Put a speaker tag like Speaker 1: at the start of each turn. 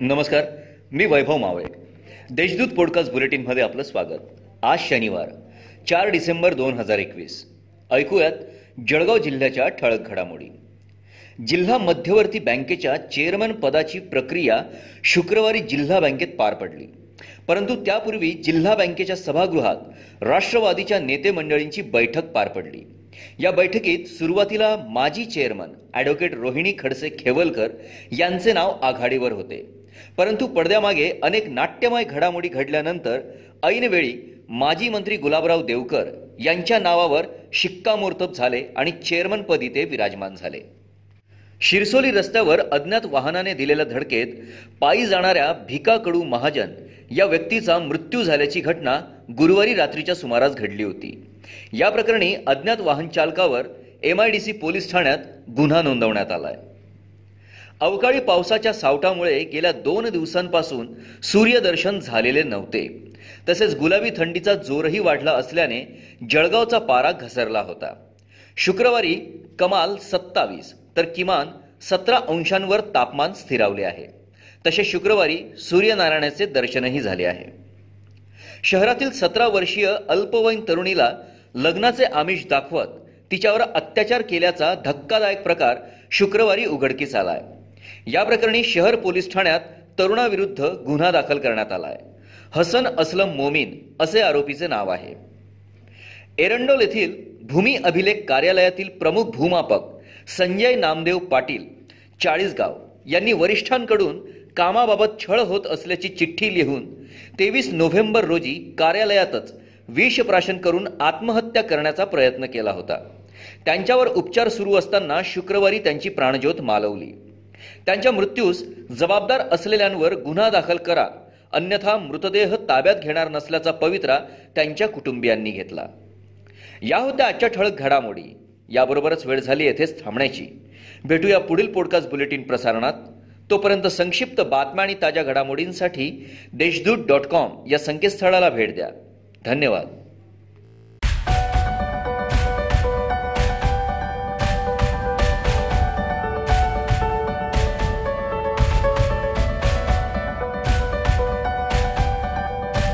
Speaker 1: नमस्कार मी वैभव मावळे. देशदूत पॉडकास्ट बुलेटिनमध्ये आपलं स्वागत. आज शनिवार चार डिसेंबर दोन हजार एकवीस. ऐकूयात जळगाव जिल्ह्याच्या ठळक घडामोडी. जिल्हा मध्यवर्ती बँकेच्या चेअरमन पदाची प्रक्रिया शुक्रवारी जिल्हा बँकेत पार पडली. परंतु त्यापूर्वी जिल्हा बँकेच्या सभागृहात राष्ट्रवादीच्या नेते मंडळींची बैठक पार पडली. या बैठकीत सुरुवातीला माजी चेअरमन ॲडव्होकेट रोहिणी खडसे खेवलकर यांचे नाव आघाडीवर होते. परंतु पडद्यामागे अनेक नाट्यमय घडामोडी घडल्यानंतर ऐनवेळी माजी मंत्री गुलाबराव देवकर यांच्या नावावर शिक्कामोर्तब झाले आणि चेअरमनपदी ते विराजमान झाले. शिरसोली रस्त्यावर अज्ञात वाहनाने दिलेल्या धडकेत पायी जाणाऱ्या भिका कडू महाजन या व्यक्तीचा मृत्यू झाल्याची घटना गुरुवारी रात्रीच्या सुमारास घडली होती. या प्रकरणी अज्ञात वाहन चालकावर एमआयडीसी पोलीस ठाण्यात गुन्हा नोंदवण्यात आलाय. अवकाळी पावसाच्या सावटामुळे गेल्या दोन दिवसांपासून सूर्यदर्शन झालेले नव्हते. तसेच गुलाबी थंडीचा जोरही वाढला असल्याने जळगावचा पारा घसरला होता. शुक्रवारी कमाल सत्तावीस तर किमान सतरा अंशांवर तापमान स्थिरावले आहे. तसे शुक्रवारी सूर्यनारायणाचे दर्शनही झाले आहे. शहरातील सतरा वर्षीय अल्पवयीन तरुणीला लग्नाचे आमिष दाखवत तिच्यावर अत्याचार केल्याचा धक्कादायक प्रकार शुक्रवारी उघडकीस आलाय. या प्रकरणी शहर पोलीस ठाण्यात तरुणाविरुद्ध गुन्हा दाखल करण्यात आलाय. हसन असलम मोमीन असे आरोपीचे नाव आहे. एरंडोल येथील भूमी अभिलेख कार्यालयातील प्रमुख भूमापक संजय नामदेव पाटील चाळीसगाव यांनी वरिष्ठांकडून कामाबाबत छळ होत असल्याची चिठ्ठी लिहून तेवीस नोव्हेंबर रोजी कार्यालयातच विषप्राशन करून आत्महत्या करण्याचा प्रयत्न केला होता. त्यांच्यावर उपचार सुरू असताना शुक्रवारी त्यांची प्राणज्योत मालवली. त्यांच्या मृत्यूस जबाबदार असलेल्यांवर गुन्हा दाखल करा. अन्यथा मृतदेह ताब्यात घेणार नसल्याचा पवित्रा त्यांच्या कुटुंबियांनी घेतला. या होत्या आजच्या ठळक घडामोडी. याबरोबरच वेळ झाली येथेच थांबण्याची. भेटूया पुढील पॉडकास्ट बुलेटिन प्रसारणात. तोपर्यंत संक्षिप्त बातम्या आणि ताज्या घडामोडींसाठी देशदूत डॉट कॉम या संकेतस्थळाला भेट द्या. धन्यवाद.